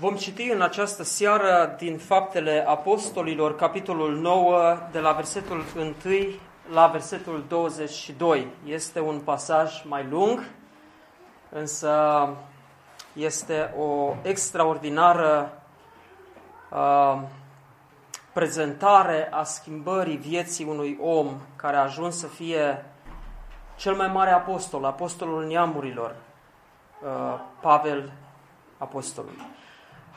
Vom citi în această seară din Faptele Apostolilor, capitolul 9, de la versetul 1 la versetul 22. Este un pasaj mai lung, însă este o extraordinară uh, prezentare a schimbării vieții unui om care a ajuns să fie cel mai mare apostol, apostolul neamurilor, uh, Pavel Apostolul.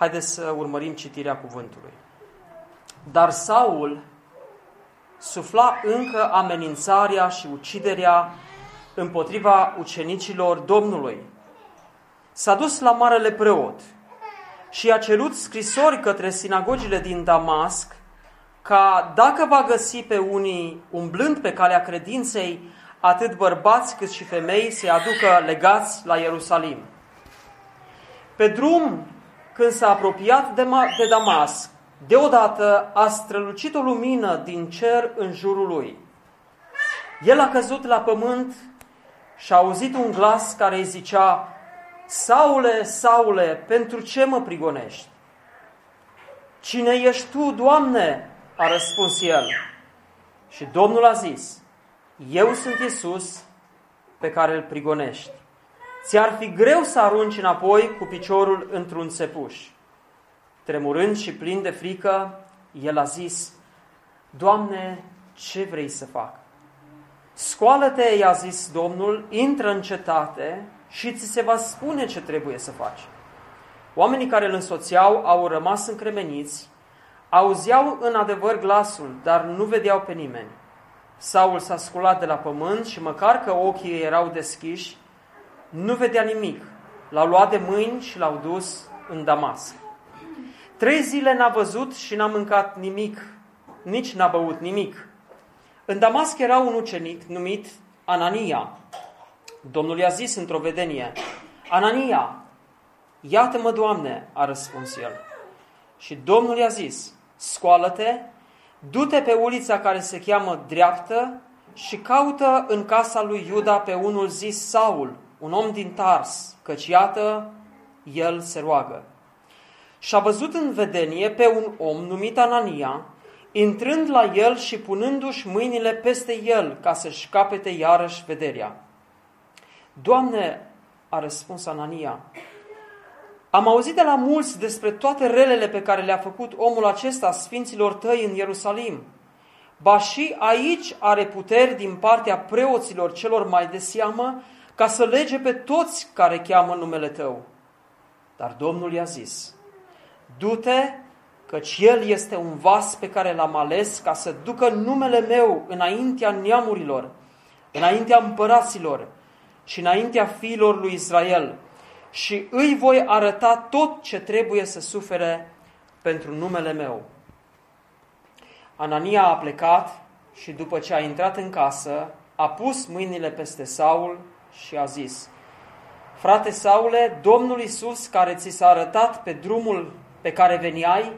Haideți să urmărim citirea cuvântului. Dar Saul sufla încă amenințarea și uciderea împotriva ucenicilor Domnului. S-a dus la marele preot și a cerut scrisori către sinagogile din Damasc ca dacă va găsi pe unii umblând pe calea credinței, atât bărbați cât și femei se aducă legați la Ierusalim. Pe drum când s-a apropiat de, de Damasc, deodată a strălucit o lumină din cer în jurul lui. El a căzut la pământ și a auzit un glas care îi zicea, Saule, Saule, pentru ce mă prigonești? Cine ești tu, Doamne? a răspuns el. Și Domnul a zis, Eu sunt Isus pe care îl prigonești. Ți-ar fi greu să arunci înapoi cu piciorul într-un țepuș. Tremurând și plin de frică, el a zis, Doamne, ce vrei să fac? Scoală-te, i-a zis Domnul, intră în cetate și ți se va spune ce trebuie să faci. Oamenii care îl însoțeau au rămas încremeniți, auzeau în adevăr glasul, dar nu vedeau pe nimeni. Saul s-a sculat de la pământ și măcar că ochii erau deschiși, nu vedea nimic. L-au luat de mâini și l-au dus în Damasc. Trei zile n-a văzut și n-a mâncat nimic, nici n-a băut nimic. În Damasc era un ucenic numit Anania. Domnul i-a zis într-o vedenie, Anania, iată-mă, Doamne, a răspuns el. Și Domnul i-a zis, scoală-te, du-te pe ulița care se cheamă dreaptă și caută în casa lui Iuda pe unul zis Saul, un om din Tars, căci iată, el se roagă. Și a văzut în vedenie pe un om numit Anania, intrând la el și punându-și mâinile peste el ca să-și capete iarăși vederea. Doamne, a răspuns Anania, am auzit de la mulți despre toate relele pe care le-a făcut omul acesta sfinților tăi în Ierusalim. Ba și aici are puteri din partea preoților celor mai de seamă ca să lege pe toți care cheamă numele tău. Dar Domnul i-a zis, du-te, căci El este un vas pe care l-am ales ca să ducă numele meu înaintea neamurilor, înaintea împăraților și înaintea fiilor lui Israel și îi voi arăta tot ce trebuie să sufere pentru numele meu. Anania a plecat și după ce a intrat în casă, a pus mâinile peste Saul și a zis, Frate Saule, Domnul Isus, care ți s-a arătat pe drumul pe care veniai,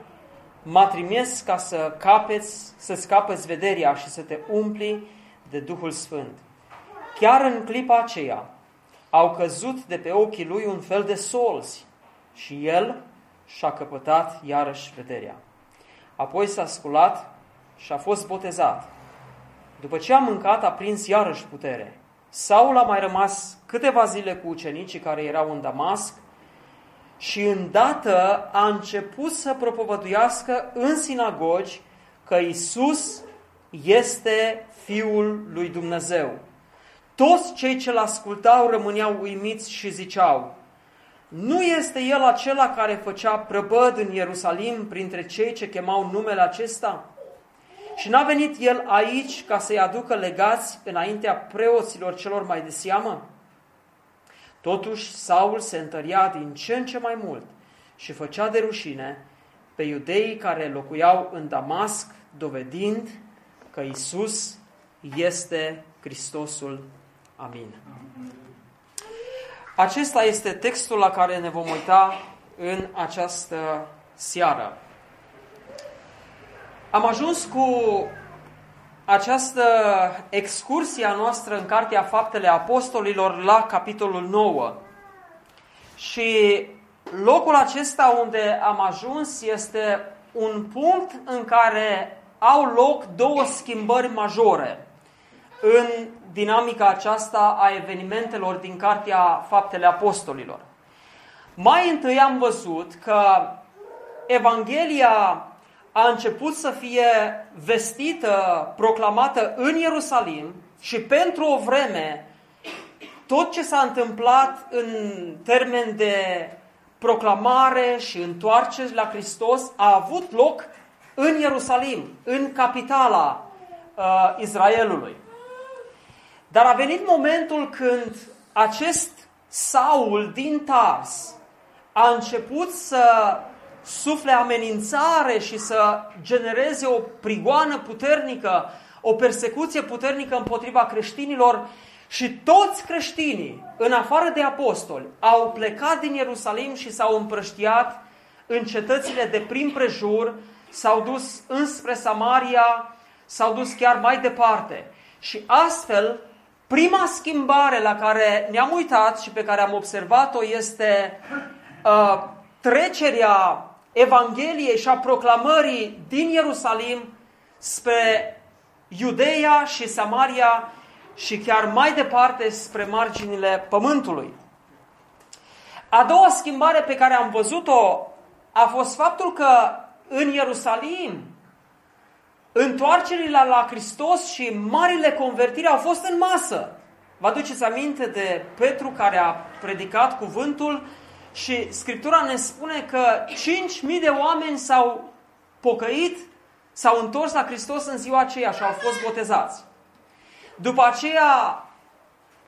m-a trimis ca să capeți, să-ți capeți vederea și să te umpli de Duhul Sfânt. Chiar în clipa aceea au căzut de pe ochii lui un fel de solzi și el și-a căpătat iarăși vederea. Apoi s-a sculat și a fost botezat. După ce a mâncat, a prins iarăși putere. Saul a mai rămas câteva zile cu ucenicii care erau în Damasc și îndată a început să propovăduiască în sinagogi că Isus este Fiul lui Dumnezeu. Toți cei ce-l ascultau rămâneau uimiți și ziceau, nu este el acela care făcea prăbăd în Ierusalim printre cei ce chemau numele acesta? Și n-a venit el aici ca să-i aducă legați înaintea preoților celor mai de seamă? Totuși, Saul se întăria din ce în ce mai mult și făcea de rușine pe iudeii care locuiau în Damasc, dovedind că Isus este Hristosul. Amin. Acesta este textul la care ne vom uita în această seară. Am ajuns cu această excursie a noastră în Cartea Faptele Apostolilor la capitolul 9. Și locul acesta unde am ajuns este un punct în care au loc două schimbări majore în dinamica aceasta a evenimentelor din Cartea Faptele Apostolilor. Mai întâi am văzut că Evanghelia a început să fie vestită, proclamată în Ierusalim și pentru o vreme tot ce s-a întâmplat în termen de proclamare și întoarcere la Hristos a avut loc în Ierusalim, în capitala uh, Israelului. Dar a venit momentul când acest Saul din Tars a început să sufle amenințare și să genereze o prigoană puternică, o persecuție puternică împotriva creștinilor și toți creștinii, în afară de apostoli, au plecat din Ierusalim și s-au împrăștiat în cetățile de prim prejur, s-au dus înspre Samaria, s-au dus chiar mai departe. Și astfel, prima schimbare la care ne-am uitat și pe care am observat-o este uh, trecerea Evangheliei și a proclamării din Ierusalim spre Iudeia și Samaria și chiar mai departe spre marginile pământului. A doua schimbare pe care am văzut-o a fost faptul că în Ierusalim întoarcerile la Hristos și marile convertiri au fost în masă. Vă aduceți aminte de Petru care a predicat cuvântul și Scriptura ne spune că 5.000 de oameni s-au pocăit, s-au întors la Hristos în ziua aceea și au fost botezați. După aceea,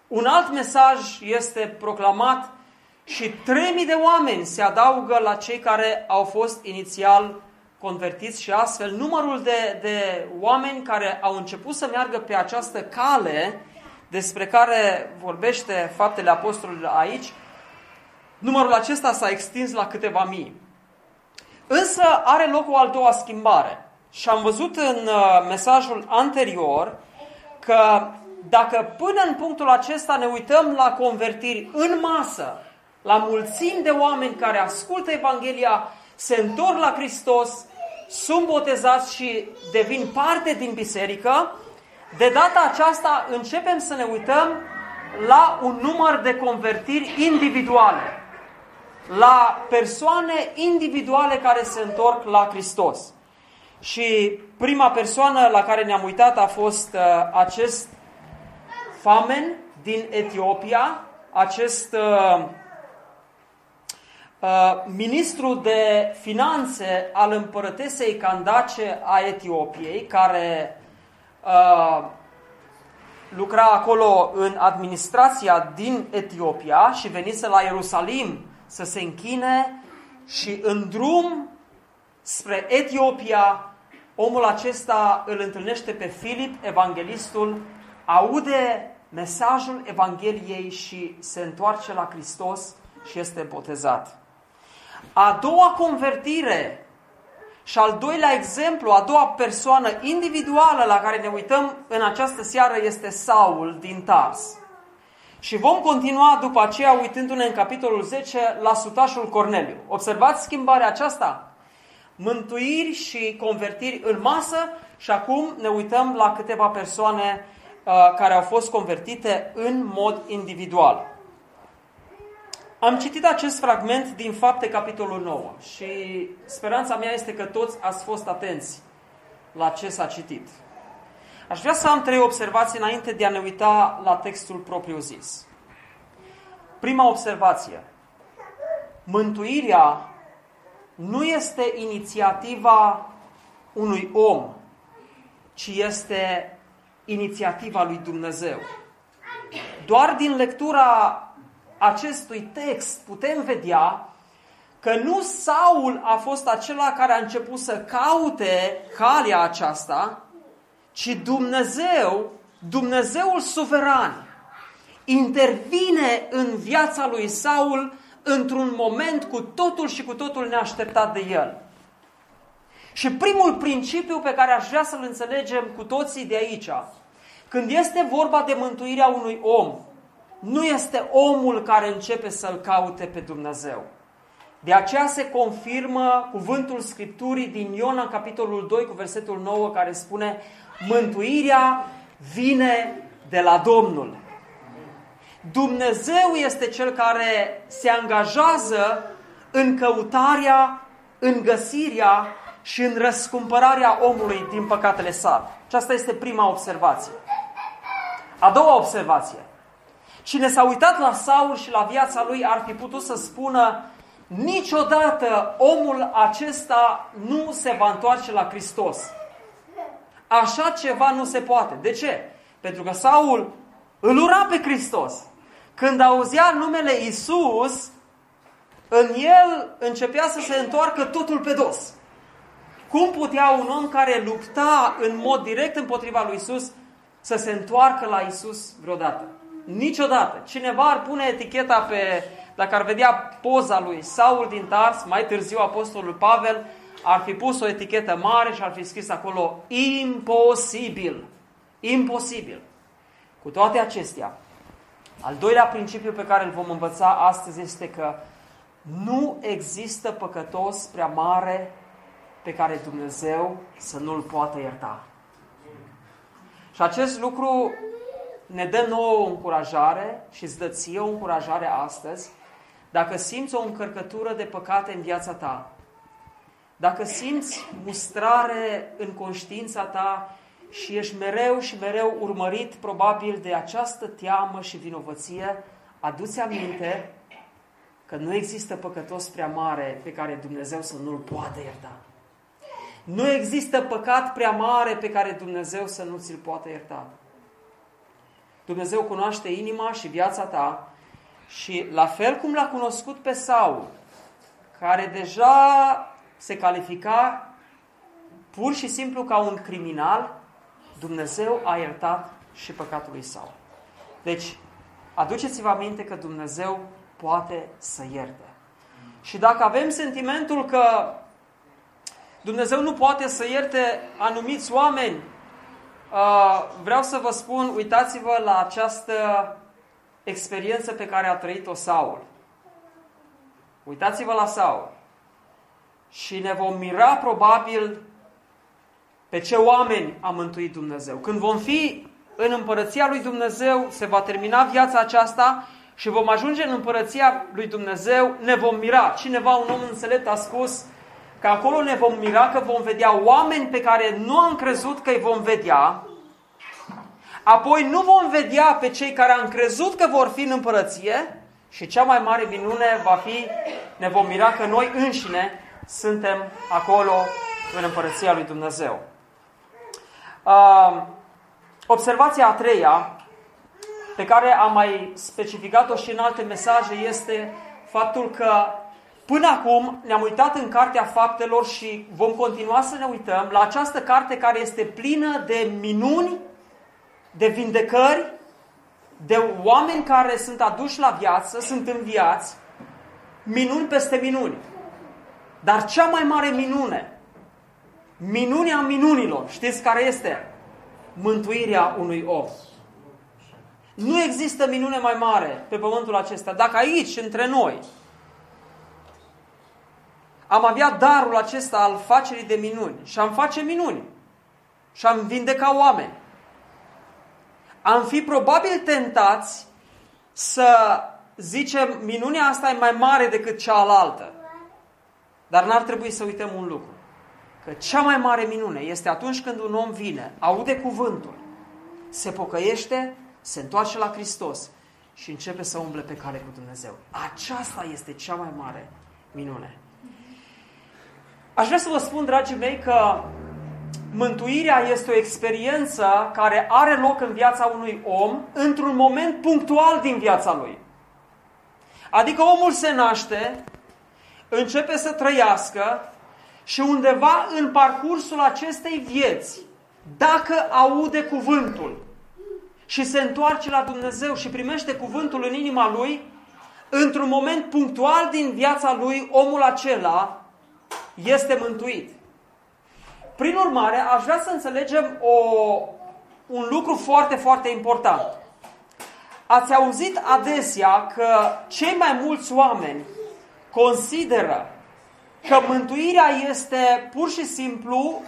un alt mesaj este proclamat și 3.000 de oameni se adaugă la cei care au fost inițial convertiți și astfel numărul de, de oameni care au început să meargă pe această cale despre care vorbește faptele apostolilor aici, numărul acesta s-a extins la câteva mii. Însă are loc o al doua schimbare. Și am văzut în uh, mesajul anterior că dacă până în punctul acesta ne uităm la convertiri în masă, la mulțimi de oameni care ascultă Evanghelia, se întorc la Hristos, sunt botezați și devin parte din biserică, de data aceasta începem să ne uităm la un număr de convertiri individuale la persoane individuale care se întorc la Hristos. Și prima persoană la care ne-am uitat a fost uh, acest famen din Etiopia, acest uh, uh, ministru de finanțe al împărătesei Candace a Etiopiei, care uh, lucra acolo în administrația din Etiopia și venise la Ierusalim să se închine și în drum spre Etiopia, omul acesta îl întâlnește pe Filip, evanghelistul, aude mesajul Evangheliei și se întoarce la Hristos și este botezat. A doua convertire și al doilea exemplu, a doua persoană individuală la care ne uităm în această seară este Saul din Tars. Și vom continua după aceea uitându-ne în capitolul 10 la sutașul Corneliu. Observați schimbarea aceasta? Mântuiri și convertiri în masă și acum ne uităm la câteva persoane uh, care au fost convertite în mod individual. Am citit acest fragment din Fapte, capitolul 9 și speranța mea este că toți ați fost atenți la ce s-a citit. Aș vrea să am trei observații înainte de a ne uita la textul propriu zis. Prima observație. Mântuirea nu este inițiativa unui om, ci este inițiativa lui Dumnezeu. Doar din lectura acestui text putem vedea că nu Saul a fost acela care a început să caute calea aceasta, ci Dumnezeu, Dumnezeul suveran, intervine în viața lui Saul într-un moment cu totul și cu totul neașteptat de el. Și primul principiu pe care aș vrea să-l înțelegem cu toții de aici, când este vorba de mântuirea unui om, nu este omul care începe să-L caute pe Dumnezeu. De aceea se confirmă cuvântul Scripturii din Iona, capitolul 2, cu versetul 9, care spune Mântuirea vine de la Domnul. Dumnezeu este Cel care se angajează în căutarea, în găsirea și în răscumpărarea omului din păcatele sale. Aceasta este prima observație. A doua observație. Cine s-a uitat la Saul și la viața lui ar fi putut să spună niciodată omul acesta nu se va întoarce la Hristos. Așa ceva nu se poate. De ce? Pentru că Saul îl ura pe Hristos. Când auzea numele Isus, în el începea să se întoarcă totul pe dos. Cum putea un om care lupta în mod direct împotriva lui Isus să se întoarcă la Isus vreodată? Niciodată. Cineva ar pune eticheta pe, dacă ar vedea poza lui Saul din Tars, mai târziu apostolul Pavel, ar fi pus o etichetă mare și ar fi scris acolo imposibil. Imposibil. Cu toate acestea, al doilea principiu pe care îl vom învăța astăzi este că nu există păcătos prea mare pe care Dumnezeu să nu-l poată ierta. Și acest lucru ne dă nouă o încurajare și îți dă ție o încurajare astăzi. Dacă simți o încărcătură de păcate în viața ta, dacă simți mustrare în conștiința ta și ești mereu și mereu urmărit probabil de această teamă și vinovăție, adu-ți aminte că nu există păcătos prea mare pe care Dumnezeu să nu-l poată ierta. Nu există păcat prea mare pe care Dumnezeu să nu ți-l poată ierta. Dumnezeu cunoaște inima și viața ta și la fel cum l-a cunoscut pe Saul, care deja se califica pur și simplu ca un criminal, Dumnezeu a iertat și păcatul lui Saul. Deci, aduceți-vă aminte că Dumnezeu poate să ierte. Și dacă avem sentimentul că Dumnezeu nu poate să ierte anumiți oameni, vreau să vă spun, uitați-vă la această experiență pe care a trăit-o Saul. Uitați-vă la Saul. Și ne vom mira probabil pe ce oameni a mântuit Dumnezeu. Când vom fi în împărăția lui Dumnezeu, se va termina viața aceasta și vom ajunge în împărăția lui Dumnezeu, ne vom mira. Cineva, un om înțelept, a spus că acolo ne vom mira că vom vedea oameni pe care nu am crezut că îi vom vedea, apoi nu vom vedea pe cei care am crezut că vor fi în împărăție și cea mai mare minune va fi, ne vom mira că noi înșine suntem acolo în împărăția lui Dumnezeu. Uh, observația a treia, pe care am mai specificat-o și în alte mesaje, este faptul că Până acum ne-am uitat în Cartea Faptelor și vom continua să ne uităm la această carte care este plină de minuni, de vindecări, de oameni care sunt aduși la viață, sunt înviați, minuni peste minuni. Dar cea mai mare minune, minunea minunilor, știți care este? Mântuirea unui om. Nu există minune mai mare pe pământul acesta. Dacă aici, între noi, am avea darul acesta al facerii de minuni și am face minuni și am vindeca oameni. Am fi probabil tentați să zicem minunea asta e mai mare decât cealaltă. Dar n-ar trebui să uităm un lucru. Că cea mai mare minune este atunci când un om vine, aude cuvântul, se pocăiește, se întoarce la Hristos și începe să umble pe cale cu Dumnezeu. Aceasta este cea mai mare minune. Aș vrea să vă spun, dragii mei, că mântuirea este o experiență care are loc în viața unui om într-un moment punctual din viața lui. Adică omul se naște, începe să trăiască și undeva în parcursul acestei vieți, dacă aude cuvântul și se întoarce la Dumnezeu și primește cuvântul în inima lui, într-un moment punctual din viața lui, omul acela este mântuit. Prin urmare, aș vrea să înțelegem o, un lucru foarte, foarte important. Ați auzit adesea că cei mai mulți oameni consideră că mântuirea este pur și simplu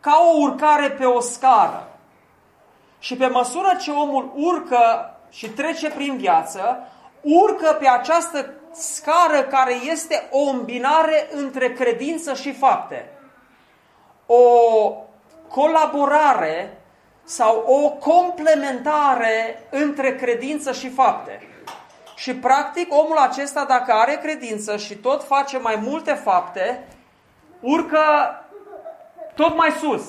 ca o urcare pe o scară. Și pe măsură ce omul urcă și trece prin viață, urcă pe această scară care este o îmbinare între credință și fapte. O colaborare sau o complementare între credință și fapte. Și practic omul acesta, dacă are credință și tot face mai multe fapte, urcă tot mai sus.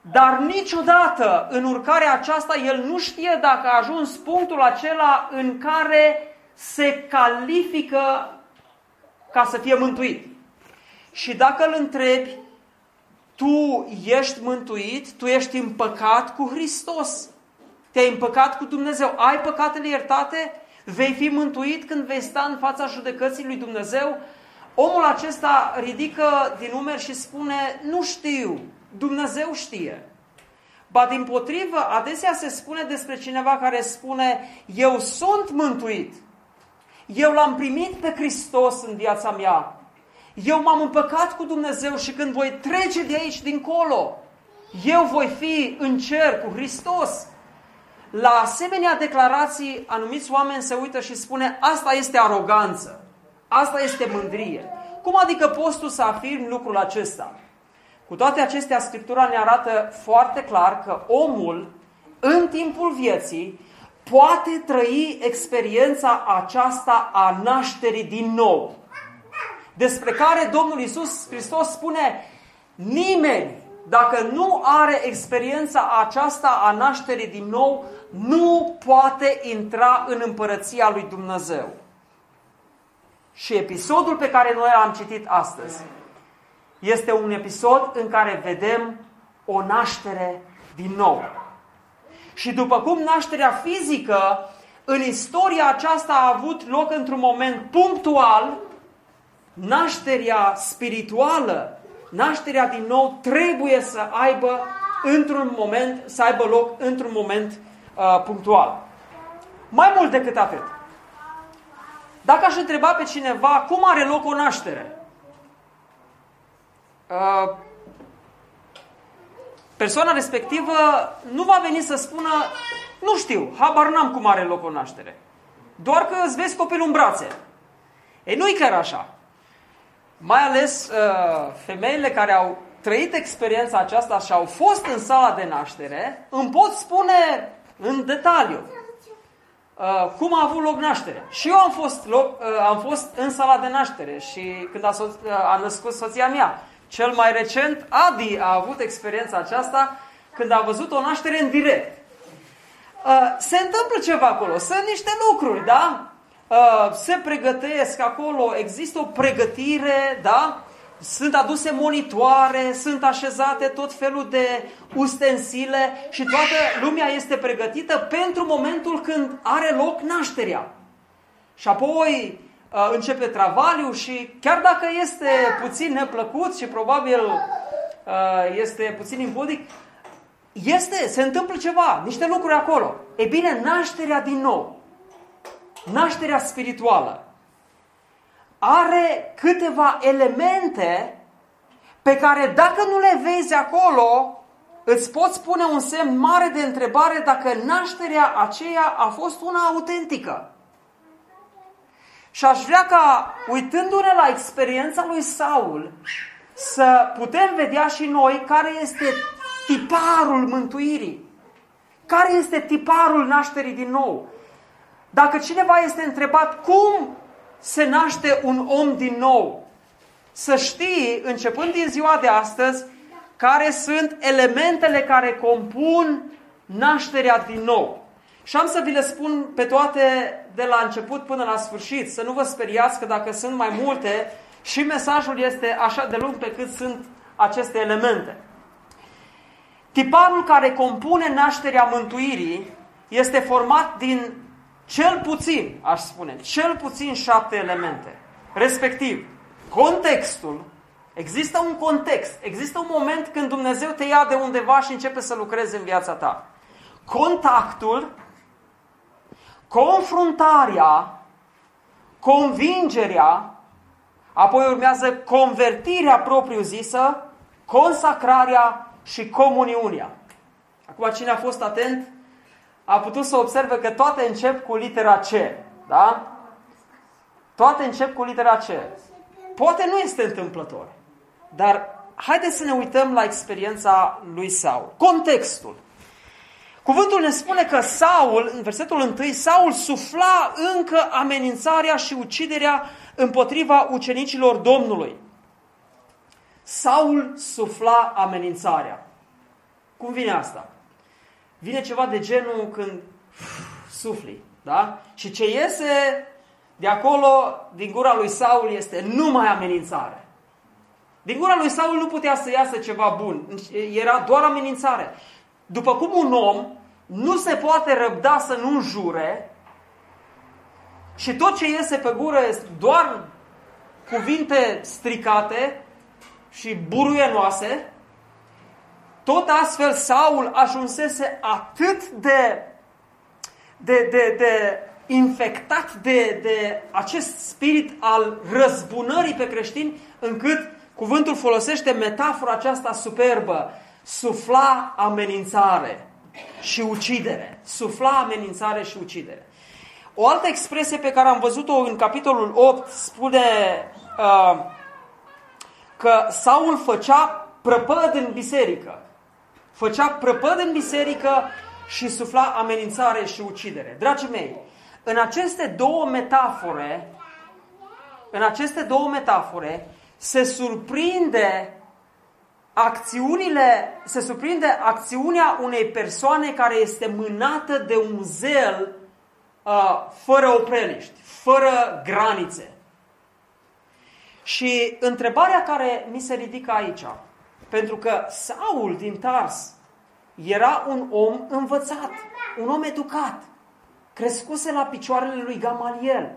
Dar niciodată în urcarea aceasta el nu știe dacă a ajuns punctul acela în care se califică ca să fie mântuit. Și dacă îl întrebi, tu ești mântuit, tu ești împăcat cu Hristos, te-ai împăcat cu Dumnezeu, ai păcatele iertate, vei fi mântuit când vei sta în fața judecății lui Dumnezeu, omul acesta ridică din umeri și spune, nu știu, Dumnezeu știe. Ba din potrivă, adesea se spune despre cineva care spune, eu sunt mântuit. Eu l-am primit pe Hristos în viața mea. Eu m-am împăcat cu Dumnezeu și când voi trece de aici dincolo, eu voi fi în cer cu Hristos. La asemenea declarații, anumiți oameni se uită și spune, asta este aroganță, asta este mândrie. Cum adică poți tu să afirmi lucrul acesta? Cu toate acestea, Scriptura ne arată foarte clar că omul, în timpul vieții, poate trăi experiența aceasta a nașterii din nou. Despre care Domnul Isus Hristos spune, nimeni, dacă nu are experiența aceasta a nașterii din nou, nu poate intra în împărăția lui Dumnezeu. Și episodul pe care noi l-am citit astăzi este un episod în care vedem o naștere din nou. Și după cum nașterea fizică în istoria aceasta a avut loc într-un moment punctual, nașterea spirituală, nașterea din nou trebuie să aibă într-un moment, să aibă loc într-un moment uh, punctual. Mai mult decât atât. Dacă aș întreba pe cineva cum are loc o naștere, uh, persoana respectivă nu va veni să spună, nu știu, habar n-am cum are loc o naștere. Doar că îți vezi copilul în brațe. E nu-i chiar așa. Mai ales uh, femeile care au trăit experiența aceasta și au fost în sala de naștere, îmi pot spune în detaliu uh, cum a avut loc naștere. Și eu am fost, loc, uh, am fost în sala de naștere și când a, so- uh, a născut soția mea. Cel mai recent, Adi a avut experiența aceasta când a văzut o naștere în direct. Uh, se întâmplă ceva acolo, sunt niște lucruri, da? Uh, se pregătesc acolo, există o pregătire, da? Sunt aduse monitoare, sunt așezate tot felul de ustensile și toată lumea este pregătită pentru momentul când are loc nașterea. Și apoi uh, începe travaliu și chiar dacă este puțin neplăcut și probabil uh, este puțin impudic, este, se întâmplă ceva, niște lucruri acolo. E bine, nașterea din nou, nașterea spirituală, are câteva elemente pe care dacă nu le vezi acolo, îți poți pune un semn mare de întrebare dacă nașterea aceea a fost una autentică. Și aș vrea ca, uitându-ne la experiența lui Saul, să putem vedea și noi care este tiparul mântuirii. Care este tiparul nașterii din nou? Dacă cineva este întrebat cum se naște un om din nou, să știi, începând din ziua de astăzi, care sunt elementele care compun nașterea din nou. Și am să vi le spun pe toate de la început până la sfârșit, să nu vă speriați că dacă sunt mai multe, Și mesajul este așa de lung pe cât sunt aceste elemente. Tiparul care compune nașterea mântuirii este format din cel puțin, aș spune, cel puțin șapte elemente. Respectiv, contextul, există un context, există un moment când Dumnezeu te ia de undeva și începe să lucreze în viața ta. Contactul, confruntarea, convingerea, apoi urmează convertirea propriu-zisă, consacrarea și comuniunea. Acum, cine a fost atent, a putut să observe că toate încep cu litera C. Da? Toate încep cu litera C. Poate nu este întâmplător, dar haideți să ne uităm la experiența lui Saul. Contextul. Cuvântul ne spune că Saul, în versetul 1, Saul sufla încă amenințarea și uciderea împotriva ucenicilor Domnului. Saul sufla amenințarea. Cum vine asta? Vine ceva de genul când sufli, da? Și ce iese de acolo, din gura lui Saul, este numai amenințare. Din gura lui Saul nu putea să iasă ceva bun, era doar amenințare. După cum un om nu se poate răbda să nu jure și tot ce iese pe gură este doar cuvinte stricate și buruienoase, tot astfel Saul ajunsese atât de, de, de, de infectat de, de acest spirit al răzbunării pe creștini, încât cuvântul folosește metafora aceasta superbă, sufla amenințare și ucidere. Sufla amenințare și ucidere. O altă expresie pe care am văzut-o în capitolul 8 spune uh, că Saul făcea prăpăd în biserică. Făcea prăpăd în biserică și sufla amenințare și ucidere. Dragii mei, în aceste două metafore, în aceste două metafore, se surprinde acțiunile, se surprinde acțiunea unei persoane care este mânată de un zel uh, fără opreliști, fără granițe. Și întrebarea care mi se ridică aici, pentru că Saul din Tars era un om învățat, un om educat, crescuse la picioarele lui Gamaliel.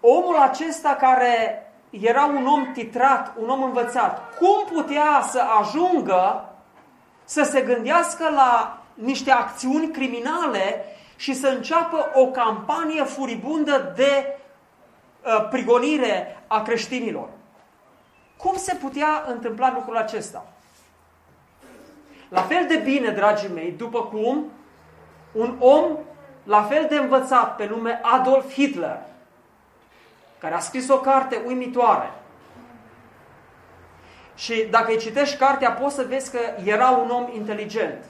Omul acesta care era un om titrat, un om învățat, cum putea să ajungă să se gândească la niște acțiuni criminale și să înceapă o campanie furibundă de uh, prigonire a creștinilor? Cum se putea întâmpla lucrul acesta? La fel de bine, dragii mei, după cum un om la fel de învățat pe nume Adolf Hitler, care a scris o carte uimitoare. Și dacă îi citești cartea, poți să vezi că era un om inteligent.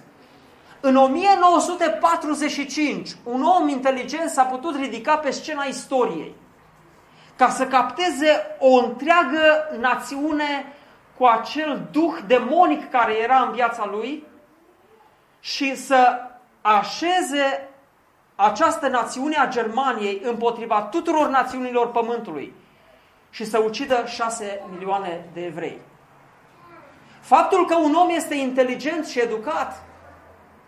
În 1945, un om inteligent s-a putut ridica pe scena istoriei ca să capteze o întreagă națiune cu acel duh demonic care era în viața lui și să așeze această națiune a Germaniei împotriva tuturor națiunilor pământului și să ucidă șase milioane de evrei. Faptul că un om este inteligent și educat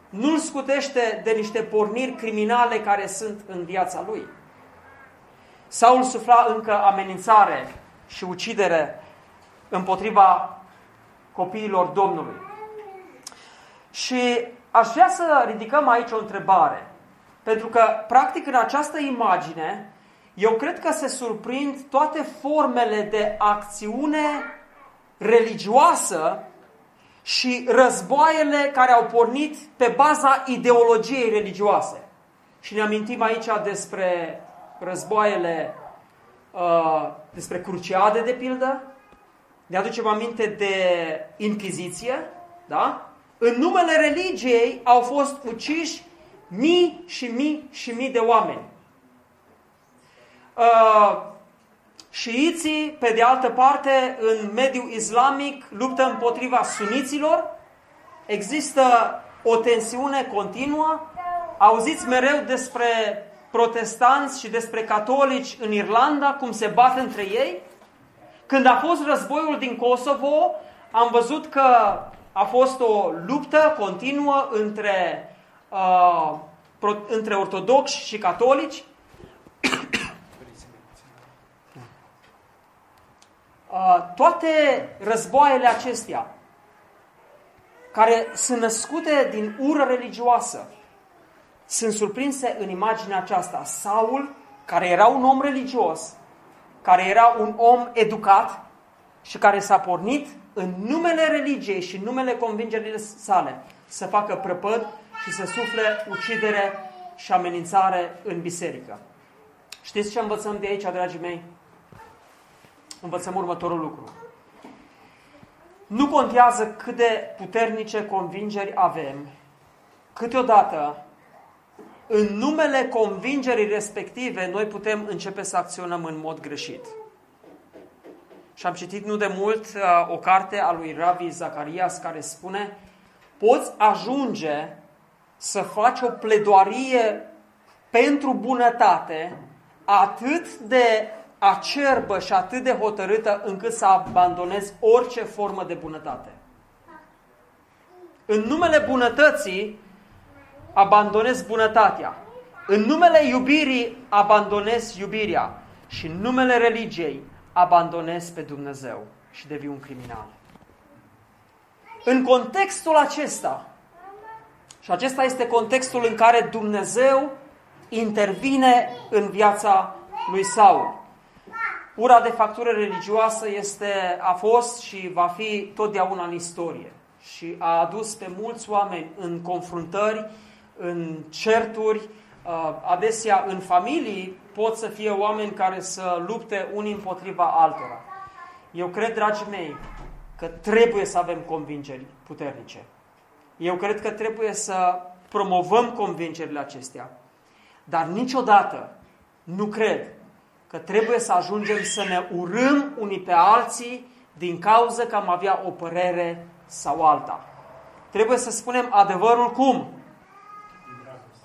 nu-l scutește de niște porniri criminale care sunt în viața lui. Saul sufla încă amenințare și ucidere împotriva copiilor Domnului. Și aș vrea să ridicăm aici o întrebare. Pentru că, practic, în această imagine, eu cred că se surprind toate formele de acțiune religioasă și războaiele care au pornit pe baza ideologiei religioase. Și ne amintim aici despre războaiele, uh, despre cruciade, de pildă. Ne aducem aminte de Inchiziție, da? În numele religiei au fost uciși mii și mii și mii de oameni. Uh, șiiții, pe de altă parte, în mediul islamic, luptă împotriva suniților. Există o tensiune continuă. Auziți mereu despre protestanți și despre catolici în Irlanda, cum se bat între ei. Când a fost războiul din Kosovo, am văzut că a fost o luptă continuă între, uh, pro, între ortodoxi și catolici. uh, toate războaiele acestea, care sunt născute din ură religioasă, sunt surprinse în imaginea aceasta. Saul, care era un om religios, care era un om educat și care s-a pornit în numele religiei și în numele convingerii sale să facă prăpăd și să sufle ucidere și amenințare în biserică. Știți ce învățăm de aici, dragii mei? Învățăm următorul lucru. Nu contează cât de puternice convingeri avem, câteodată, în numele convingerii respective, noi putem începe să acționăm în mod greșit. Și am citit nu de mult uh, o carte a lui Ravi Zacarias care spune poți ajunge să faci o pledoarie pentru bunătate atât de acerbă și atât de hotărâtă încât să abandonezi orice formă de bunătate. În numele bunătății abandonezi bunătatea. În numele iubirii abandonezi iubirea. Și în numele religiei abandonezi pe Dumnezeu și devii un criminal. În contextul acesta, și acesta este contextul în care Dumnezeu intervine în viața lui Saul. Ura de factură religioasă este, a fost și va fi totdeauna în istorie și a adus pe mulți oameni în confruntări, în certuri, uh, adesea în familii pot să fie oameni care să lupte unii împotriva altora. Eu cred, dragii mei, că trebuie să avem convingeri puternice. Eu cred că trebuie să promovăm convingerile acestea. Dar niciodată nu cred că trebuie să ajungem să ne urâm unii pe alții din cauza că am avea o părere sau alta. Trebuie să spunem adevărul cum?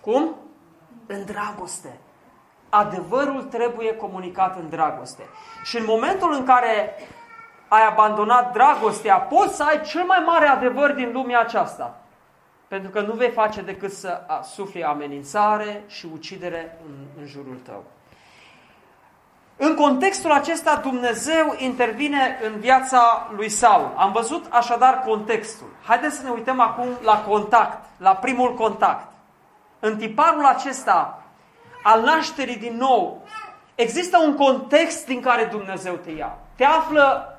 Cum? În dragoste. Adevărul trebuie comunicat în dragoste. Și în momentul în care ai abandonat dragostea, poți să ai cel mai mare adevăr din lumea aceasta. Pentru că nu vei face decât să sufli amenințare și ucidere în, în jurul tău. În contextul acesta, Dumnezeu intervine în viața lui Saul. Am văzut așadar contextul. Haideți să ne uităm acum la contact, la primul contact. În tiparul acesta al nașterii din nou, există un context din care Dumnezeu te ia. Te află,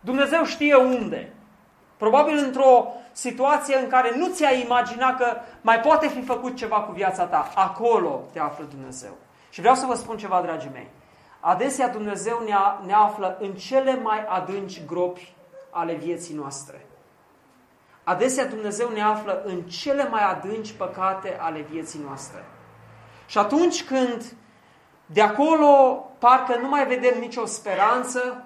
Dumnezeu știe unde. Probabil într-o situație în care nu ți-ai imagina că mai poate fi făcut ceva cu viața ta. Acolo te află Dumnezeu. Și vreau să vă spun ceva, dragii mei. Adesea Dumnezeu ne, a, ne află în cele mai adânci gropi ale vieții noastre. Adesea Dumnezeu ne află în cele mai adânci păcate ale vieții noastre. Și atunci când de acolo parcă nu mai vedem nicio speranță,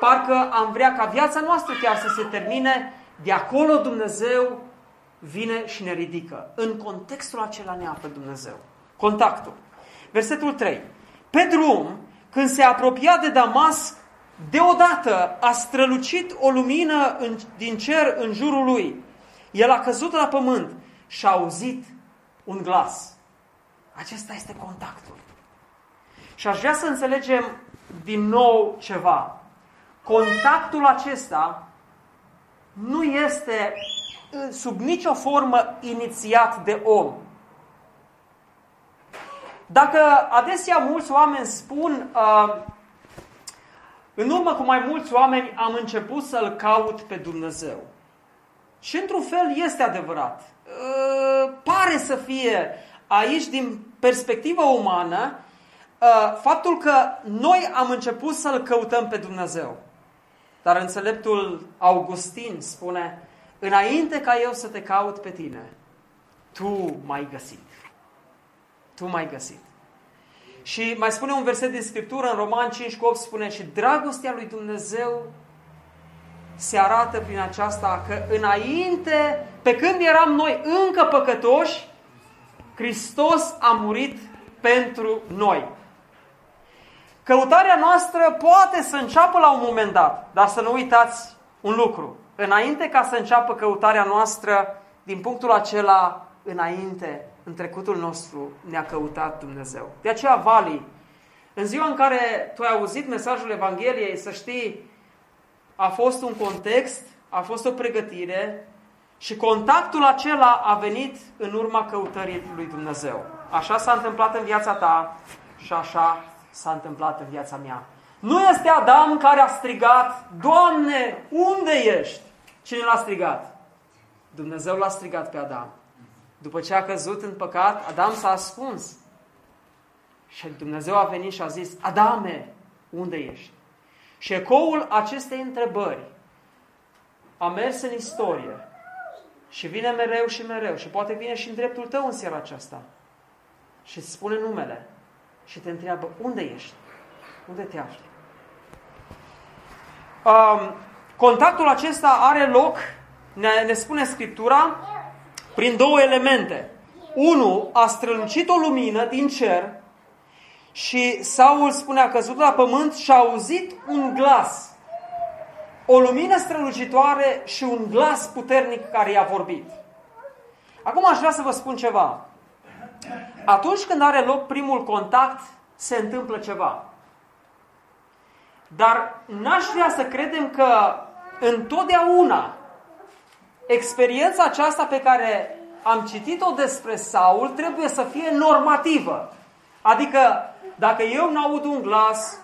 parcă am vrea ca viața noastră chiar să se termine, de acolo Dumnezeu vine și ne ridică. În contextul acela ne află Dumnezeu. Contactul. Versetul 3. Pe drum, când se apropia de Damasc, deodată a strălucit o lumină în, din cer în jurul lui. El a căzut la pământ și a auzit un glas. Acesta este contactul. Și aș vrea să înțelegem din nou ceva. Contactul acesta nu este sub nicio formă inițiat de om. Dacă adesea mulți oameni spun, uh, în urmă cu mai mulți oameni am început să-L caut pe Dumnezeu. Și într-un fel este adevărat. Uh, pare să fie aici, din perspectiva umană, uh, faptul că noi am început să-L căutăm pe Dumnezeu. Dar înțeleptul Augustin spune, înainte ca eu să te caut pe tine, tu m-ai găsit. Tu m-ai găsit. Și mai spune un verset din Scriptură, în Roman 5 cu 8 spune, și dragostea lui Dumnezeu se arată prin aceasta că înainte, pe când eram noi încă păcătoși, Hristos a murit pentru noi. Căutarea noastră poate să înceapă la un moment dat, dar să nu uitați un lucru. Înainte ca să înceapă căutarea noastră, din punctul acela, înainte, în trecutul nostru, ne-a căutat Dumnezeu. De aceea, Vali, în ziua în care tu ai auzit mesajul Evangheliei, să știi, a fost un context, a fost o pregătire și contactul acela a venit în urma căutării lui Dumnezeu. Așa s-a întâmplat în viața ta și așa s-a întâmplat în viața mea. Nu este Adam care a strigat, Doamne, unde ești? Cine l-a strigat? Dumnezeu l-a strigat pe Adam. După ce a căzut în păcat, Adam s-a ascuns. Și Dumnezeu a venit și a zis, Adame, unde ești? Și ecoul acestei întrebări a mers în istorie și vine mereu și mereu și poate vine și în dreptul tău în seara aceasta și îți spune numele și te întreabă, unde ești? Unde te afli? Um, contactul acesta are loc, ne, ne spune Scriptura, prin două elemente. Unu, a strălucit o lumină din cer și Saul spune, a căzut la pământ și a auzit un glas. O lumină strălucitoare și un glas puternic care i-a vorbit. Acum aș vrea să vă spun ceva. Atunci când are loc primul contact, se întâmplă ceva. Dar n-aș vrea să credem că întotdeauna experiența aceasta pe care am citit-o despre Saul trebuie să fie normativă. Adică, dacă eu nu aud un glas,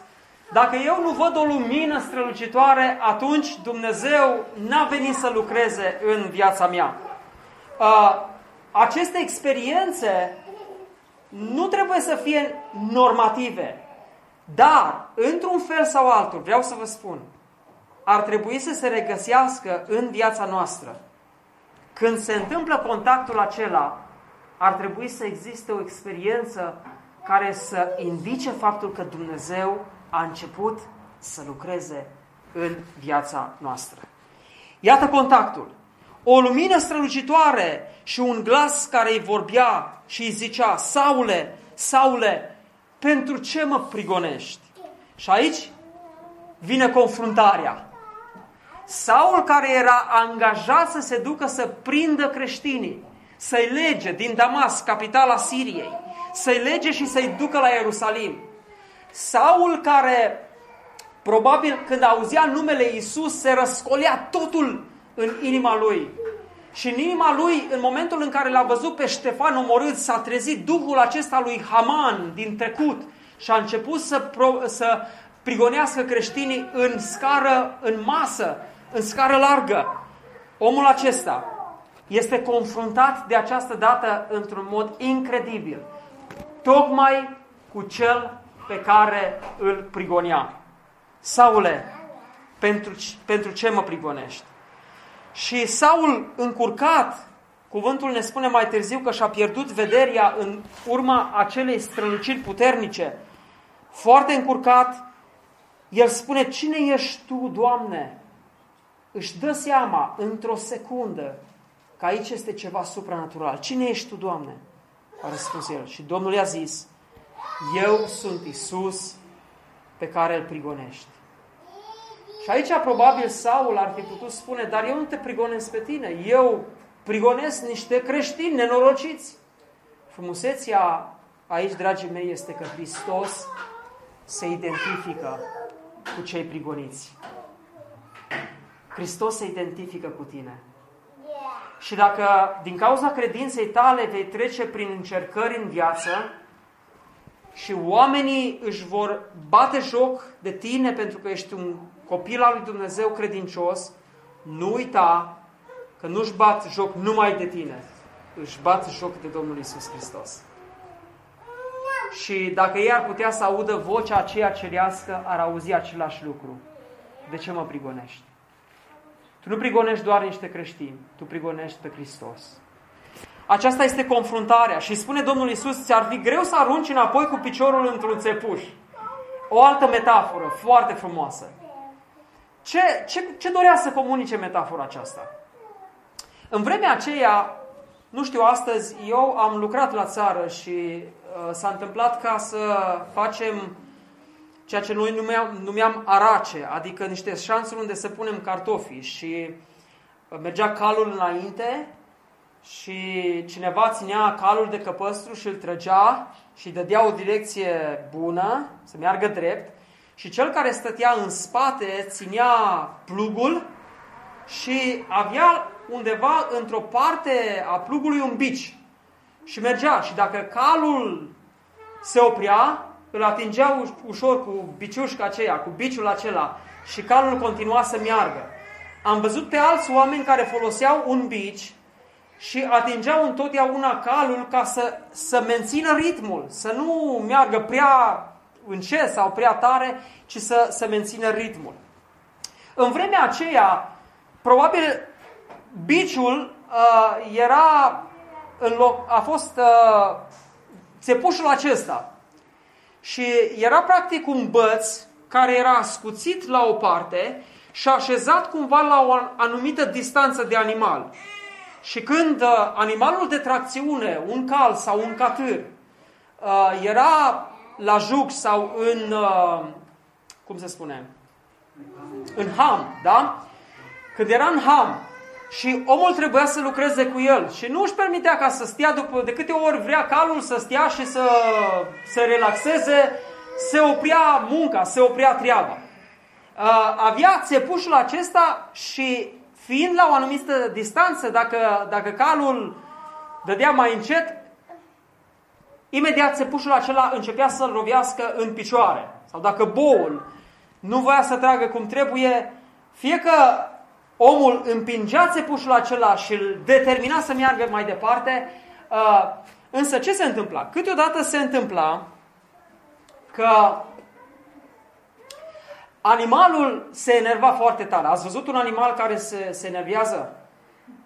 dacă eu nu văd o lumină strălucitoare, atunci Dumnezeu n-a venit să lucreze în viața mea. Aceste experiențe nu trebuie să fie normative. Dar, într-un fel sau altul, vreau să vă spun, ar trebui să se regăsească în viața noastră. Când se întâmplă contactul acela, ar trebui să existe o experiență care să indice faptul că Dumnezeu a început să lucreze în viața noastră. Iată contactul. O lumină strălucitoare și un glas care îi vorbea și îi zicea, Saule, Saule, pentru ce mă prigonești? Și aici vine confruntarea. Saul care era angajat să se ducă să prindă creștinii, să-i lege din Damas, capitala Siriei, să-i lege și să-i ducă la Ierusalim. Saul care probabil când auzea numele Isus se răscolea totul în inima lui. Și în inima lui, în momentul în care l-a văzut pe Ștefan omorât, s-a trezit duhul acesta lui Haman din trecut și a început să, pro, să prigonească creștinii în scară, în masă, în scară largă. Omul acesta este confruntat de această dată într-un mod incredibil. Tocmai cu cel pe care îl prigonea. Saule, pentru, pentru ce mă prigonești? Și Saul, încurcat, cuvântul ne spune mai târziu că și-a pierdut vederea în urma acelei străluciri puternice, foarte încurcat, el spune, cine ești tu, Doamne? Își dă seama într-o secundă că aici este ceva supranatural. Cine ești tu, Doamne? A răspuns el. Și Domnul i-a zis, eu sunt Isus pe care îl prigonești. Și aici probabil Saul ar fi putut spune, dar eu nu te prigonesc pe tine, eu prigonesc niște creștini nenorociți. Frumusețea aici, dragii mei, este că Hristos se identifică cu cei prigoniți. Hristos se identifică cu tine. Și dacă din cauza credinței tale vei trece prin încercări în viață și oamenii își vor bate joc de tine pentru că ești un copil al lui Dumnezeu credincios, nu uita că nu-și bat joc numai de tine, își bat joc de Domnul Isus Hristos. Și dacă ei ar putea să audă vocea aceea cerească, ar auzi același lucru. De ce mă prigonești? Tu nu prigonești doar niște creștini, tu prigonești pe Hristos. Aceasta este confruntarea și spune Domnul Isus, ți-ar fi greu să arunci înapoi cu piciorul într-un țepuș. O altă metaforă foarte frumoasă. Ce, ce, ce dorea să comunice metafora aceasta? În vremea aceea, nu știu, astăzi eu am lucrat la țară și uh, s-a întâmplat ca să facem ceea ce noi numeam, numeam arace, adică niște șansuri unde să punem cartofii și mergea calul înainte și cineva ținea calul de căpăstru și îl trăgea și dădea o direcție bună, să meargă drept, și cel care stătea în spate ținea plugul și avea undeva într-o parte a plugului un bici și mergea. Și dacă calul se oprea, îl atingea ușor cu biciușca aceea, cu biciul acela și calul continua să meargă. Am văzut pe alți oameni care foloseau un bici și atingeau întotdeauna calul ca să, să mențină ritmul, să nu meargă prea încet sau prea tare, ci să, să mențină ritmul. În vremea aceea, probabil biciul uh, era în loc, a fost uh, țepușul acesta. Și era practic un băț care era scuțit la o parte și așezat cumva la o anumită distanță de animal. Și când uh, animalul de tracțiune, un cal sau un catâr, uh, era la juc sau în, uh, cum se spune, în ham, da? Când era în ham și omul trebuia să lucreze cu el și nu își permitea ca să stea după, de câte ori vrea calul să stea și să se relaxeze, se oprea munca, se oprea treaba. Uh, avea țepușul acesta și fiind la o anumită distanță, dacă, dacă calul dădea mai încet, imediat țepușul acela începea să-l rovească în picioare. Sau dacă boul nu voia să tragă cum trebuie, fie că omul împingea țepușul acela și îl determina să meargă mai departe, uh, însă ce se întâmpla? Câteodată se întâmpla că animalul se enerva foarte tare. Ați văzut un animal care se, se enervează?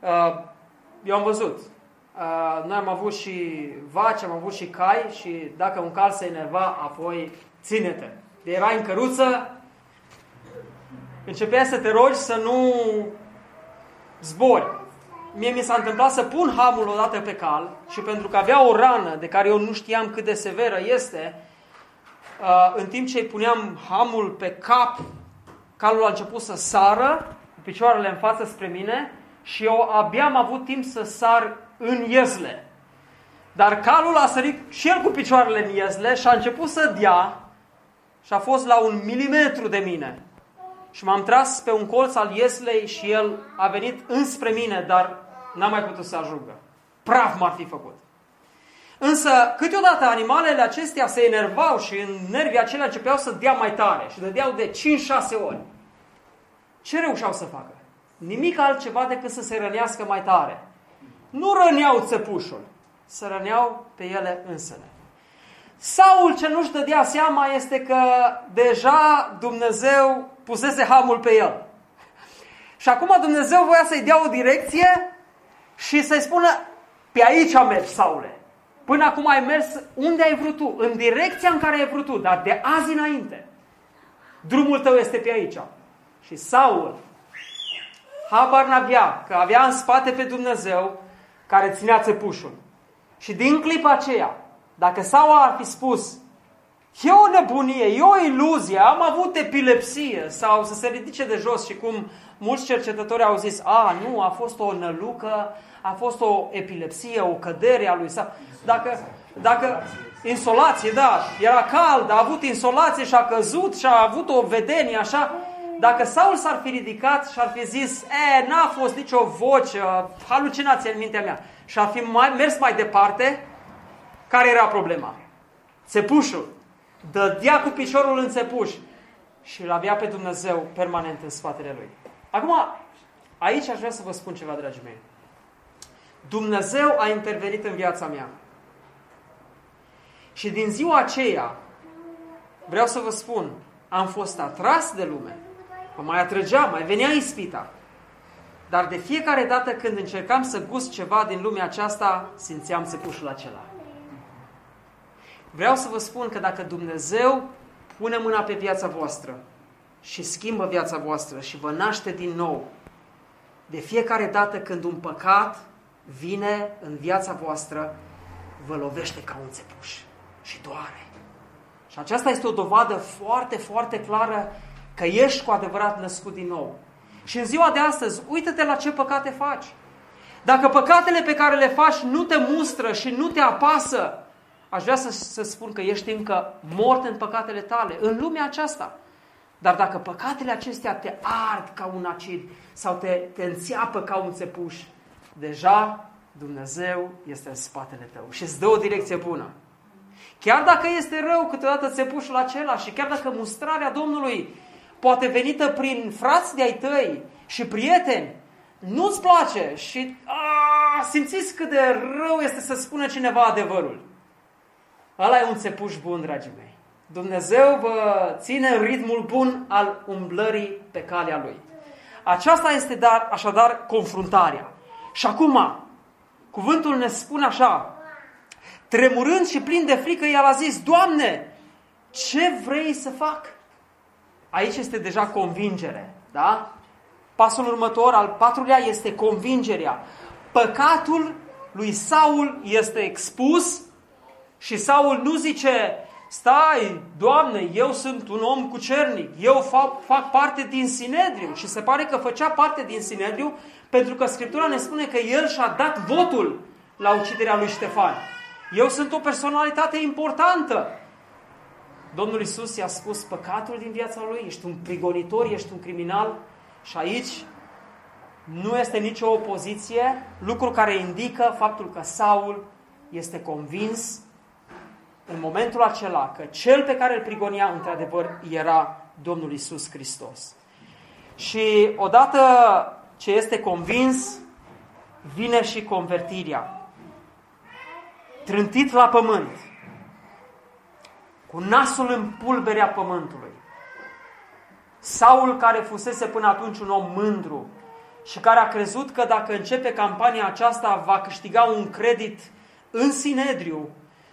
Uh, eu am văzut. Uh, noi am avut și vaci, am avut și cai și dacă un cal se enerva, apoi ține-te. De erai în căruță, începea să te rogi să nu zbori. Mie mi s-a întâmplat să pun hamul odată pe cal și pentru că avea o rană de care eu nu știam cât de severă este, uh, în timp ce îi puneam hamul pe cap, calul a început să sară, cu picioarele în față spre mine și eu abia am avut timp să sar în iezle. Dar calul a sărit și el cu picioarele în iezle și a început să dea și a fost la un milimetru de mine. Și m-am tras pe un colț al ieslei și el a venit înspre mine, dar n-am mai putut să ajungă. Praf m-ar fi făcut. Însă, câteodată animalele acestea se enervau și în nervii acelea începeau să dea mai tare și dădeau de 5-6 ori. Ce reușeau să facă? Nimic altceva decât să se rănească mai tare. Nu răneau țăpușul, să răneau pe ele însele. Saul ce nu-și dădea seama este că deja Dumnezeu pusese hamul pe el. Și acum Dumnezeu voia să-i dea o direcție și să-i spună, pe aici am mers, Saule. Până acum ai mers unde ai vrut tu, în direcția în care ai vrut tu, dar de azi înainte, drumul tău este pe aici. Și Saul, habar n-avea că avea în spate pe Dumnezeu care ținea țepușul. Și din clipa aceea, dacă Saul ar fi spus, e o nebunie, e o iluzie, am avut epilepsie sau să se ridice de jos și cum mulți cercetători au zis, a, nu, a fost o nălucă, a fost o epilepsie, o cădere a lui Saul. Dacă, dacă insolație, da, era cald, a avut insolație și a căzut și a avut o vedenie așa, dacă Saul s-ar fi ridicat și ar fi zis, e, n-a fost nicio voce, halucinație în mintea mea, și ar fi mai, mers mai departe, care era problema? Țepușul. Dădea cu piciorul în țepuș și îl avea pe Dumnezeu permanent în spatele lui. Acum, aici aș vrea să vă spun ceva, dragii mei. Dumnezeu a intervenit în viața mea. Și din ziua aceea, vreau să vă spun, am fost atras de lume. Mă mai atrăgea, mai venea ispita. Dar de fiecare dată când încercam să gust ceva din lumea aceasta, simțeam țepușul acela. Vreau să vă spun că dacă Dumnezeu pune mâna pe viața voastră și schimbă viața voastră și vă naște din nou, de fiecare dată când un păcat vine în viața voastră, vă lovește ca un țepuș și doare. Și aceasta este o dovadă foarte, foarte clară că ești cu adevărat născut din nou. Și în ziua de astăzi, uită-te la ce păcate faci. Dacă păcatele pe care le faci nu te mustră și nu te apasă, aș vrea să, să spun că ești încă mort în păcatele tale, în lumea aceasta. Dar dacă păcatele acestea te ard ca un acid sau te, te înțeapă ca un țepuș, deja Dumnezeu este în spatele tău și îți dă o direcție bună. Chiar dacă este rău câteodată țepușul acela și chiar dacă mustrarea Domnului poate venită prin frați de-ai tăi și prieteni, nu-ți place și a, simțiți cât de rău este să spună cineva adevărul. Ăla e un țepuș bun, dragii mei. Dumnezeu vă ține în ritmul bun al umblării pe calea Lui. Aceasta este dar, așadar confruntarea. Și acum, cuvântul ne spune așa, tremurând și plin de frică, el a zis, Doamne, ce vrei să fac? Aici este deja convingere, da? Pasul următor, al patrulea, este convingerea. Păcatul lui Saul este expus și Saul nu zice, stai, Doamne, eu sunt un om cucernic, eu fac, fac parte din Sinedriu. Și se pare că făcea parte din Sinedriu pentru că Scriptura ne spune că el și-a dat votul la uciderea lui Ștefan. Eu sunt o personalitate importantă. Domnul Isus i-a spus păcatul din viața lui, ești un prigonitor, ești un criminal și aici nu este nicio opoziție, lucru care indică faptul că Saul este convins în momentul acela că cel pe care îl prigonia într-adevăr era Domnul Isus Hristos. Și odată ce este convins, vine și convertirea. Trântit la pământ, cu nasul în pulberea pământului. Saul, care fusese până atunci un om mândru și care a crezut că dacă începe campania aceasta va câștiga un credit în Sinedriu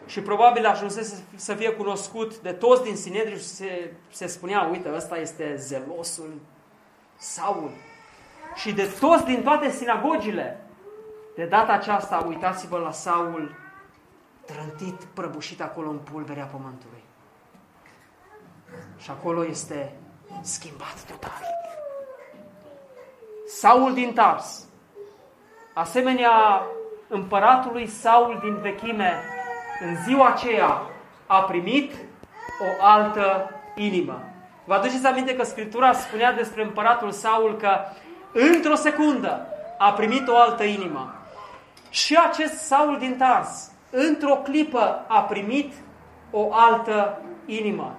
și probabil ajunsese să fie cunoscut de toți din Sinedriu și se, se spunea, uite, ăsta este zelosul Saul. Și de toți din toate sinagogile, de data aceasta, uitați-vă la Saul trântit, prăbușit acolo în pulberea pământului. Și acolo este schimbat total. Saul din Tars, asemenea împăratului Saul din vechime, în ziua aceea a primit o altă inimă. Vă aduceți aminte că Scriptura spunea despre împăratul Saul că într-o secundă a primit o altă inimă. Și acest Saul din Tars, într-o clipă, a primit o altă inimă.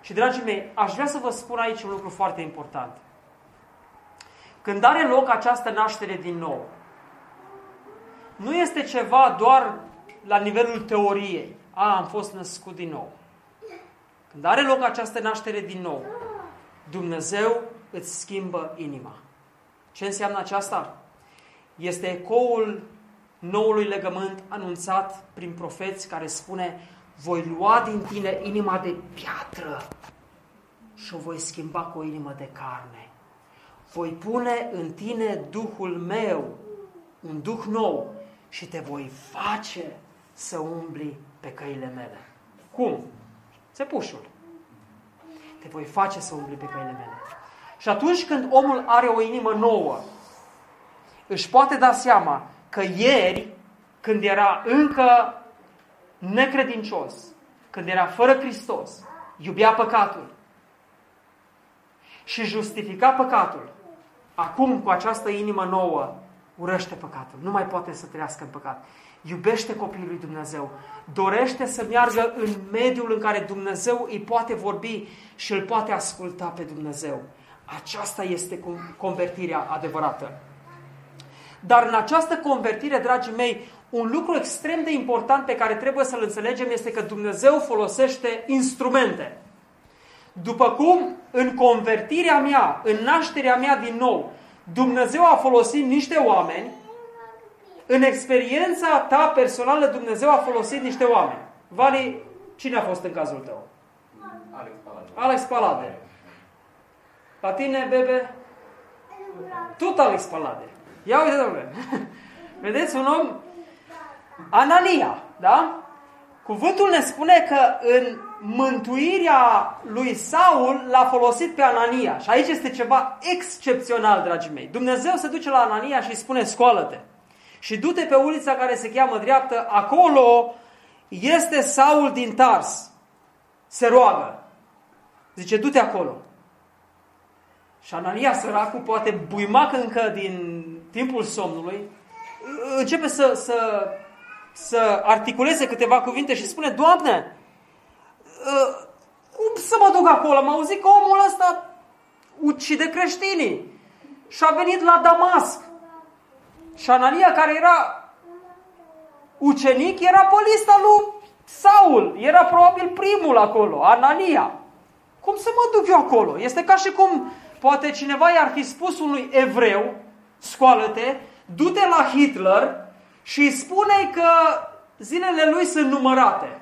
Și, dragii mei, aș vrea să vă spun aici un lucru foarte important. Când are loc această naștere din nou, nu este ceva doar la nivelul teoriei. A, am fost născut din nou. Când are loc această naștere din nou, Dumnezeu îți schimbă inima. Ce înseamnă aceasta? Este ecoul noului legământ anunțat prin profeți care spune voi lua din tine inima de piatră și o voi schimba cu o inimă de carne. Voi pune în tine Duhul meu, un Duh nou, și te voi face să umbli pe căile mele. Cum? Țepușul. Te voi face să umbli pe căile mele. Și atunci când omul are o inimă nouă, își poate da seama că ieri, când era încă necredincios, când era fără Hristos, iubea păcatul și justifica păcatul, acum cu această inimă nouă urăște păcatul, nu mai poate să trăiască în păcat. Iubește copilul lui Dumnezeu, dorește să meargă în mediul în care Dumnezeu îi poate vorbi și îl poate asculta pe Dumnezeu. Aceasta este convertirea adevărată. Dar în această convertire, dragii mei, un lucru extrem de important pe care trebuie să-l înțelegem este că Dumnezeu folosește instrumente. După cum în convertirea mea, în nașterea mea din nou, Dumnezeu a folosit niște oameni, în experiența ta personală Dumnezeu a folosit niște oameni. Vali, cine a fost în cazul tău? Alex Palade. Alex Palade. La tine, bebe? Tot Alex Palade. Ia uite, domnule. Vedeți, un om... Anania, da? Cuvântul ne spune că în mântuirea lui Saul l-a folosit pe Anania. Și aici este ceva excepțional, dragii mei. Dumnezeu se duce la Anania și îi spune, scoală-te. Și du-te pe ulița care se cheamă dreaptă, acolo este Saul din Tars. Se roagă. Zice, du-te acolo. Și Anania, săracul, poate buimac încă din timpul somnului, începe să, să, să articuleze câteva cuvinte și spune, Doamne, ă, cum să mă duc acolo? Am auzit că omul ăsta ucide creștinii și a venit la Damasc. Și Anania, care era ucenic, era pe lista lui Saul. Era probabil primul acolo, Anania. Cum să mă duc eu acolo? Este ca și cum poate cineva i-ar fi spus unui evreu, scoală-te, du-te la Hitler și îi spune că zilele lui sunt numărate.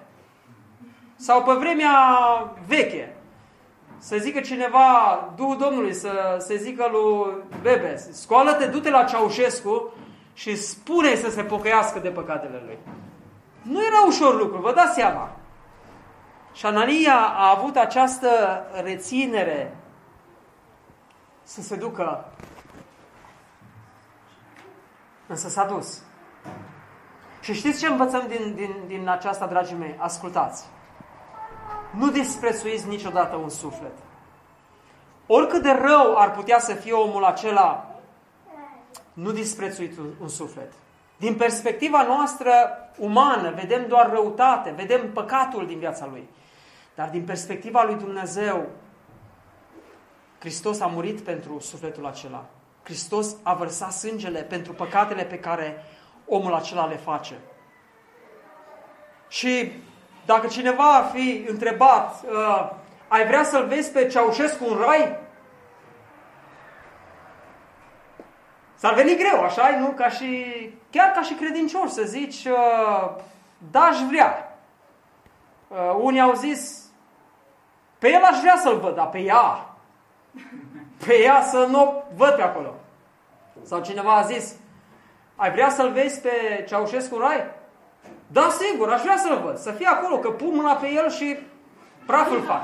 Sau pe vremea veche. Să zică cineva, Duhul Domnului, să se zică lui Bebe, scoală-te, du-te la Ceaușescu și spune să se pocăiască de păcatele lui. Nu era ușor lucru, vă dați seama. Și Anania a avut această reținere să se ducă. Însă s-a dus. Și știți ce învățăm din, din, din aceasta, dragii mei? Ascultați. Nu disprețuiți niciodată un suflet. Oricât de rău ar putea să fie omul acela, nu disprețuiți un, un suflet. Din perspectiva noastră umană, vedem doar răutate, vedem păcatul din viața lui. Dar din perspectiva lui Dumnezeu, Hristos a murit pentru sufletul acela. Hristos a vărsat sângele pentru păcatele pe care omul acela le face. Și dacă cineva ar fi întrebat, uh, ai vrea să-l vezi pe Ceaușescu în rai? S-ar veni greu, așa nu? Ca și, chiar ca și credincioși să zici, uh, da, aș vrea. Uh, unii au zis, pe el aș vrea să-l văd, dar pe ea, pe ea să nu o văd pe acolo. Sau cineva a zis, ai vrea să-l vezi pe Ceaușescu Rai? Da, sigur, aș vrea să-l văd. Să fie acolo, că pun mâna pe el și praful fac.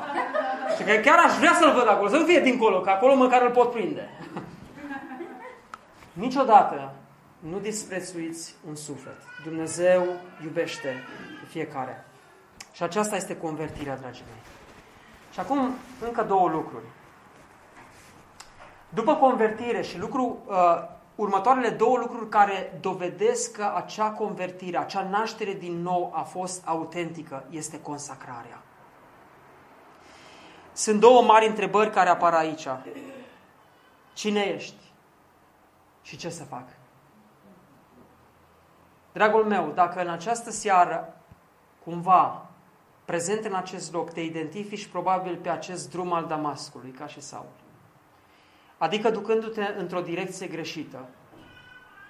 Și că chiar aș vrea să-l văd acolo, să nu fie dincolo, că acolo măcar îl pot prinde. Niciodată nu disprețuiți un suflet. Dumnezeu iubește pe fiecare. Și aceasta este convertirea, dragii mei. Și acum încă două lucruri. După convertire și lucru, uh, următoarele două lucruri care dovedesc că acea convertire, acea naștere din nou a fost autentică, este consacrarea. Sunt două mari întrebări care apar aici. Cine ești? Și ce să fac? Dragul meu, dacă în această seară, cumva, prezent în acest loc, te identifici probabil pe acest drum al Damascului, ca și Saul, Adică ducându-te într-o direcție greșită,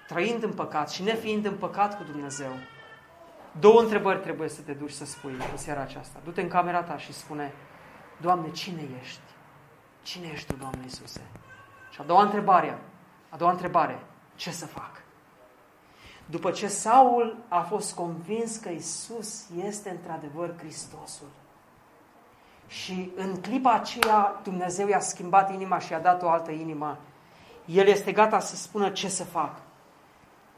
trăind în păcat și nefiind în păcat cu Dumnezeu. Două întrebări trebuie să te duci să spui în seara aceasta. Du-te în camera ta și spune, Doamne, cine ești? Cine ești Tu, Doamne Iisuse? Și a doua întrebare, a doua întrebare, ce să fac? După ce Saul a fost convins că Isus este într-adevăr Hristosul, și în clipa aceea Dumnezeu i-a schimbat inima și i-a dat o altă inimă. El este gata să spună ce să fac.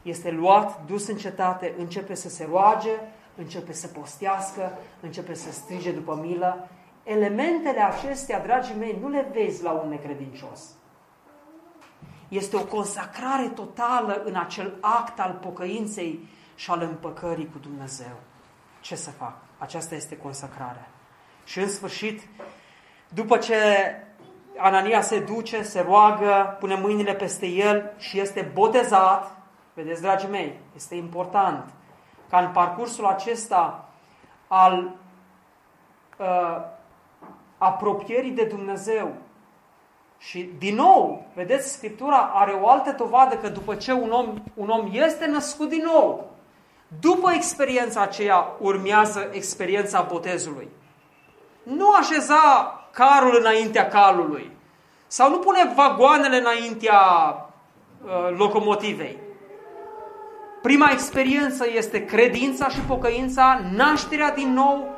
Este luat, dus în cetate, începe să se roage, începe să postească, începe să strige după milă. Elementele acestea, dragii mei, nu le vezi la un necredincios. Este o consacrare totală în acel act al pocăinței și al împăcării cu Dumnezeu. Ce să fac? Aceasta este consacrarea. Și în sfârșit, după ce Anania se duce, se roagă, pune mâinile peste el și este botezat, vedeți, dragii mei, este important ca în parcursul acesta al uh, apropierii de Dumnezeu și din nou, vedeți, Scriptura are o altă dovadă că după ce un om, un om este născut din nou, după experiența aceea urmează experiența botezului nu așeza carul înaintea calului sau nu pune vagoanele înaintea uh, locomotivei. Prima experiență este credința și pocăința, nașterea din nou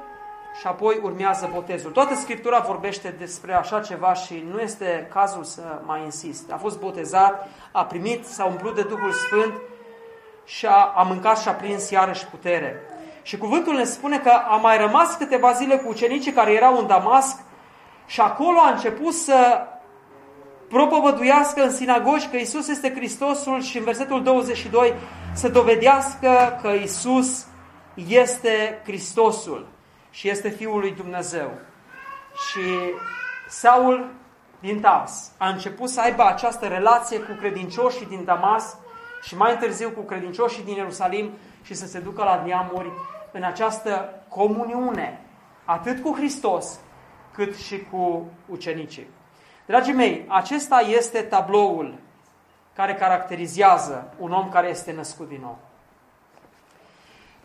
și apoi urmează botezul. Toată Scriptura vorbește despre așa ceva și nu este cazul să mai insist. A fost botezat, a primit, s-a umplut de Duhul Sfânt și a, a mâncat și a prins iarăși putere. Și cuvântul ne spune că a mai rămas câteva zile cu ucenicii care erau în Damasc și acolo a început să propovăduiască în sinagogi că Isus este Hristosul și în versetul 22 să dovedească că Isus este Hristosul și este Fiul lui Dumnezeu. Și Saul din Tas a început să aibă această relație cu credincioșii din Damas și mai târziu cu credincioșii din Ierusalim și să se ducă la neamuri în această comuniune, atât cu Hristos, cât și cu ucenicii. Dragii mei, acesta este tabloul care caracterizează un om care este născut din nou.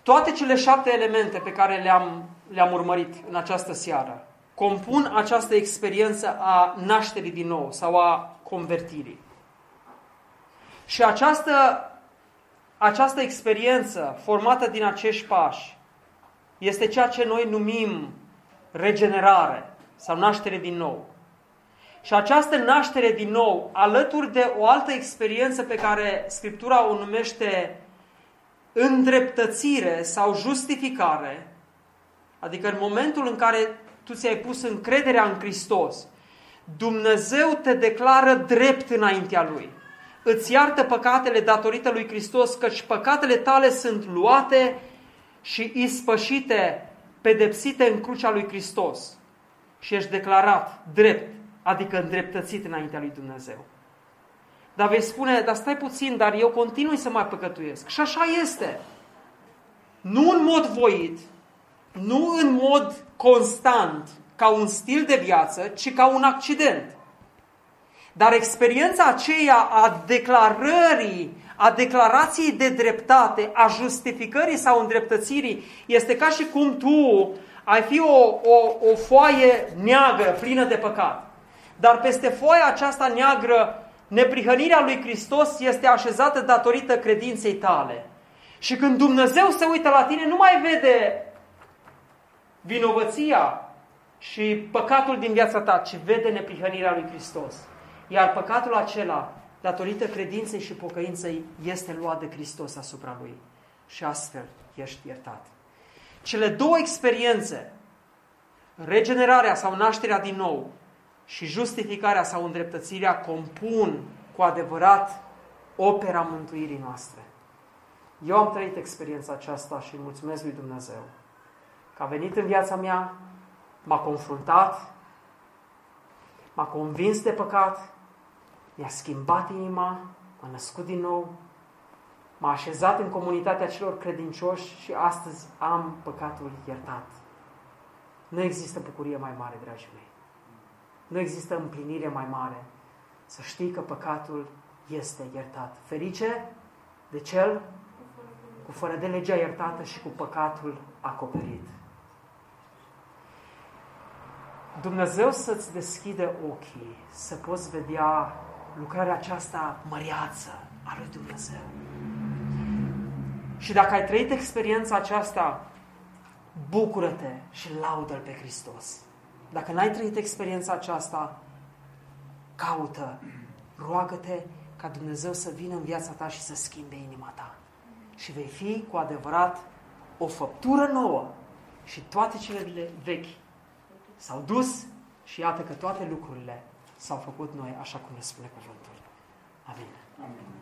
Toate cele șapte elemente pe care le-am, le-am urmărit în această seară compun această experiență a nașterii din nou sau a convertirii. Și această, această experiență formată din acești pași este ceea ce noi numim regenerare sau naștere din nou. Și această naștere din nou, alături de o altă experiență pe care Scriptura o numește îndreptățire sau justificare, adică în momentul în care tu ți-ai pus încrederea în Hristos, Dumnezeu te declară drept înaintea Lui. Îți iartă păcatele datorită lui Hristos, căci păcatele tale sunt luate și ispășite, pedepsite în crucea lui Hristos. Și ești declarat drept, adică îndreptățit înaintea lui Dumnezeu. Dar vei spune, dar stai puțin, dar eu continui să mai păcătuiesc. Și așa este. Nu în mod voit, nu în mod constant, ca un stil de viață, ci ca un accident. Dar experiența aceea a declarării, a declarației de dreptate, a justificării sau îndreptățirii, este ca și cum tu ai fi o, o, o foaie neagră, plină de păcat. Dar peste foaia aceasta neagră neprihănirea lui Hristos este așezată datorită credinței tale. Și când Dumnezeu se uită la tine, nu mai vede vinovăția și păcatul din viața ta, ci vede neprihănirea lui Hristos. Iar păcatul acela, datorită credinței și pocăinței, este luat de Hristos asupra lui. Și astfel ești iertat. Cele două experiențe, regenerarea sau nașterea din nou, și justificarea sau îndreptățirea compun cu adevărat opera mântuirii noastre. Eu am trăit experiența aceasta și îi mulțumesc lui Dumnezeu că a venit în viața mea, m-a confruntat, m-a convins de păcat, mi-a schimbat inima, m-a născut din nou, m-a așezat în comunitatea celor credincioși și astăzi am păcatul iertat. Nu există bucurie mai mare, dragii mei. Nu există împlinire mai mare. Să știi că păcatul este iertat. Ferice de cel cu fără de legea iertată și cu păcatul acoperit. Dumnezeu să-ți deschide ochii, să poți vedea lucrarea aceasta măriață a lui Dumnezeu. Și dacă ai trăit experiența aceasta, bucură-te și laudă-L pe Hristos. Dacă n-ai trăit experiența aceasta, caută, roagă-te ca Dumnezeu să vină în viața ta și să schimbe inima ta. Și vei fi cu adevărat o făptură nouă și toate cele vechi s-au dus și iată că toate lucrurile s-au făcut noi așa cum ne spune cuvântul. Amin. Amin.